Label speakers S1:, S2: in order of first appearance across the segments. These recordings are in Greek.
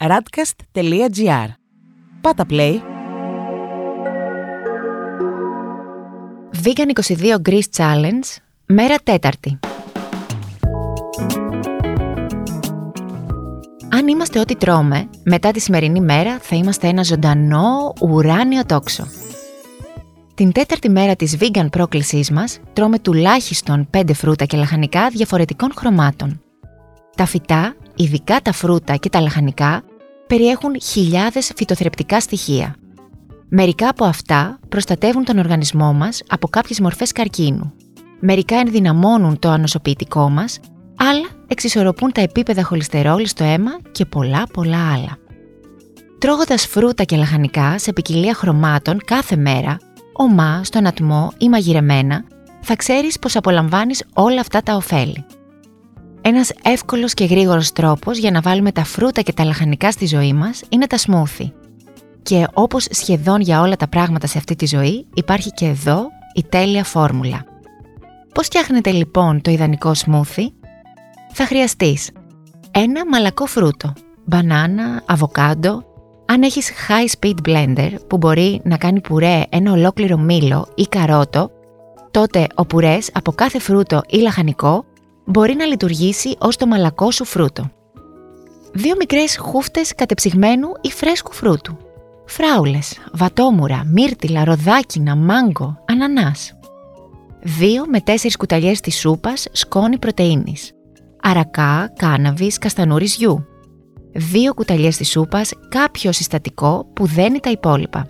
S1: radcast.gr Πάτα play!
S2: Vegan 22 Greece Challenge, μέρα τέταρτη. Αν είμαστε ό,τι τρώμε, μετά τη σημερινή μέρα θα είμαστε ένα ζωντανό ουράνιο τόξο. Την τέταρτη μέρα της vegan πρόκλησής μας, τρώμε τουλάχιστον 5 φρούτα και λαχανικά διαφορετικών χρωμάτων. Τα φυτά, ειδικά τα φρούτα και τα λαχανικά, περιέχουν χιλιάδες φυτοθρεπτικά στοιχεία. Μερικά από αυτά προστατεύουν τον οργανισμό μας από κάποιες μορφές καρκίνου. Μερικά ενδυναμώνουν το ανοσοποιητικό μας, άλλα εξισορροπούν τα επίπεδα χολυστερόλη στο αίμα και πολλά πολλά άλλα. Τρώγοντας φρούτα και λαχανικά σε ποικιλία χρωμάτων κάθε μέρα, ομά, στον ατμό ή μαγειρεμένα, θα ξέρεις πως απολαμβάνεις όλα αυτά τα ωφέλη. Ένας εύκολος και γρήγορος τρόπος για να βάλουμε τα φρούτα και τα λαχανικά στη ζωή μας είναι τα smoothie. Και όπως σχεδόν για όλα τα πράγματα σε αυτή τη ζωή, υπάρχει και εδώ η τέλεια φόρμουλα. Πώς φτιάχνετε λοιπόν το ιδανικό smoothie? Θα χρειαστείς ένα μαλακό φρούτο, μπανάνα, αβοκάντο, αν έχεις high speed blender που μπορεί να κάνει πουρέ ένα ολόκληρο μήλο ή καρότο, τότε ο πουρές από κάθε φρούτο ή λαχανικό μπορεί να λειτουργήσει ως το μαλακό σου φρούτο. Δύο μικρές χούφτες κατεψυγμένου ή φρέσκου φρούτου. Φράουλες, βατόμουρα, μύρτιλα, ροδάκινα, μάγκο, ανανάς. Δύο με τέσσερις κουταλιές της σούπας σκόνη πρωτεΐνης. Αρακά, κάναβης, καστανούρις Δύο κουταλιές της σούπας κάποιο συστατικό που δένει τα υπόλοιπα.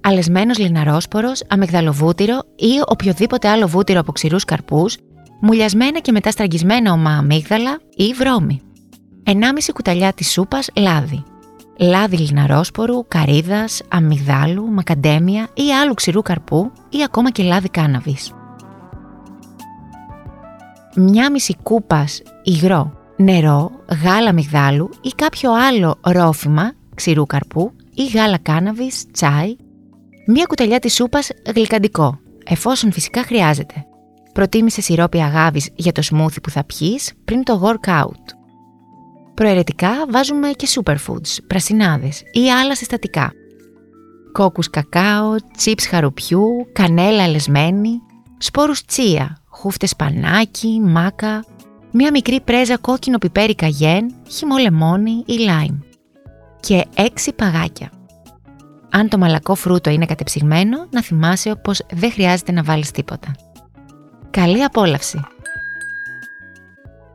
S2: Αλεσμένος λιναρόσπορος, αμυγδαλοβούτυρο ή οποιοδήποτε άλλο βούτυρο από ξηρούς καρπούς μουλιασμένα και μετά στραγγισμένα ομά αμύγδαλα ή βρώμη. 1,5 κουταλιά της σούπας λάδι. Λάδι λιναρόσπορου, καρύδας, αμυγδάλου, μακαντέμια ή άλλου ξηρού καρπού ή ακόμα και λάδι κάναβης. Μια μισή κούπας υγρό, νερό, γάλα αμυγδάλου ή κάποιο άλλο ρόφημα ξηρού καρπού ή γάλα κάναβης, τσάι, μια κουταλιά της σούπας γλυκαντικό, εφόσον φυσικά χρειάζεται. Προτίμησε σιρόπι αγάβης για το smoothie που θα πιείς πριν το workout. Προαιρετικά βάζουμε και superfoods, πρασινάδες ή άλλα συστατικά. Κόκκους κακάο, τσίπς χαρουπιού, κανέλα αλεσμένη, σπόρους τσία, χούφτες πανάκι, μάκα, μία μικρή πρέζα κόκκινο πιπέρι καγέν, χυμό λεμόνι ή λάιμ. Και έξι παγάκια. Αν το μαλακό φρούτο είναι κατεψυγμένο, να θυμάσαι πως δεν χρειάζεται να βάλεις τίποτα. Καλή απόλαυση!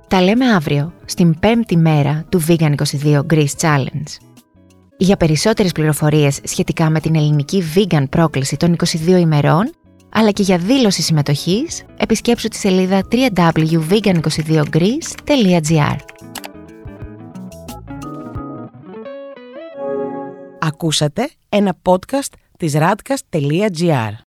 S2: Τα λέμε αύριο, στην πέμπτη μέρα του Vegan 22 Greece Challenge. Για περισσότερες πληροφορίες σχετικά με την ελληνική vegan πρόκληση των 22 ημερών, αλλά και για δήλωση συμμετοχής, επισκέψου τη σελίδα www.vegan22greece.gr
S1: Ακούσατε ένα podcast της radcast.gr.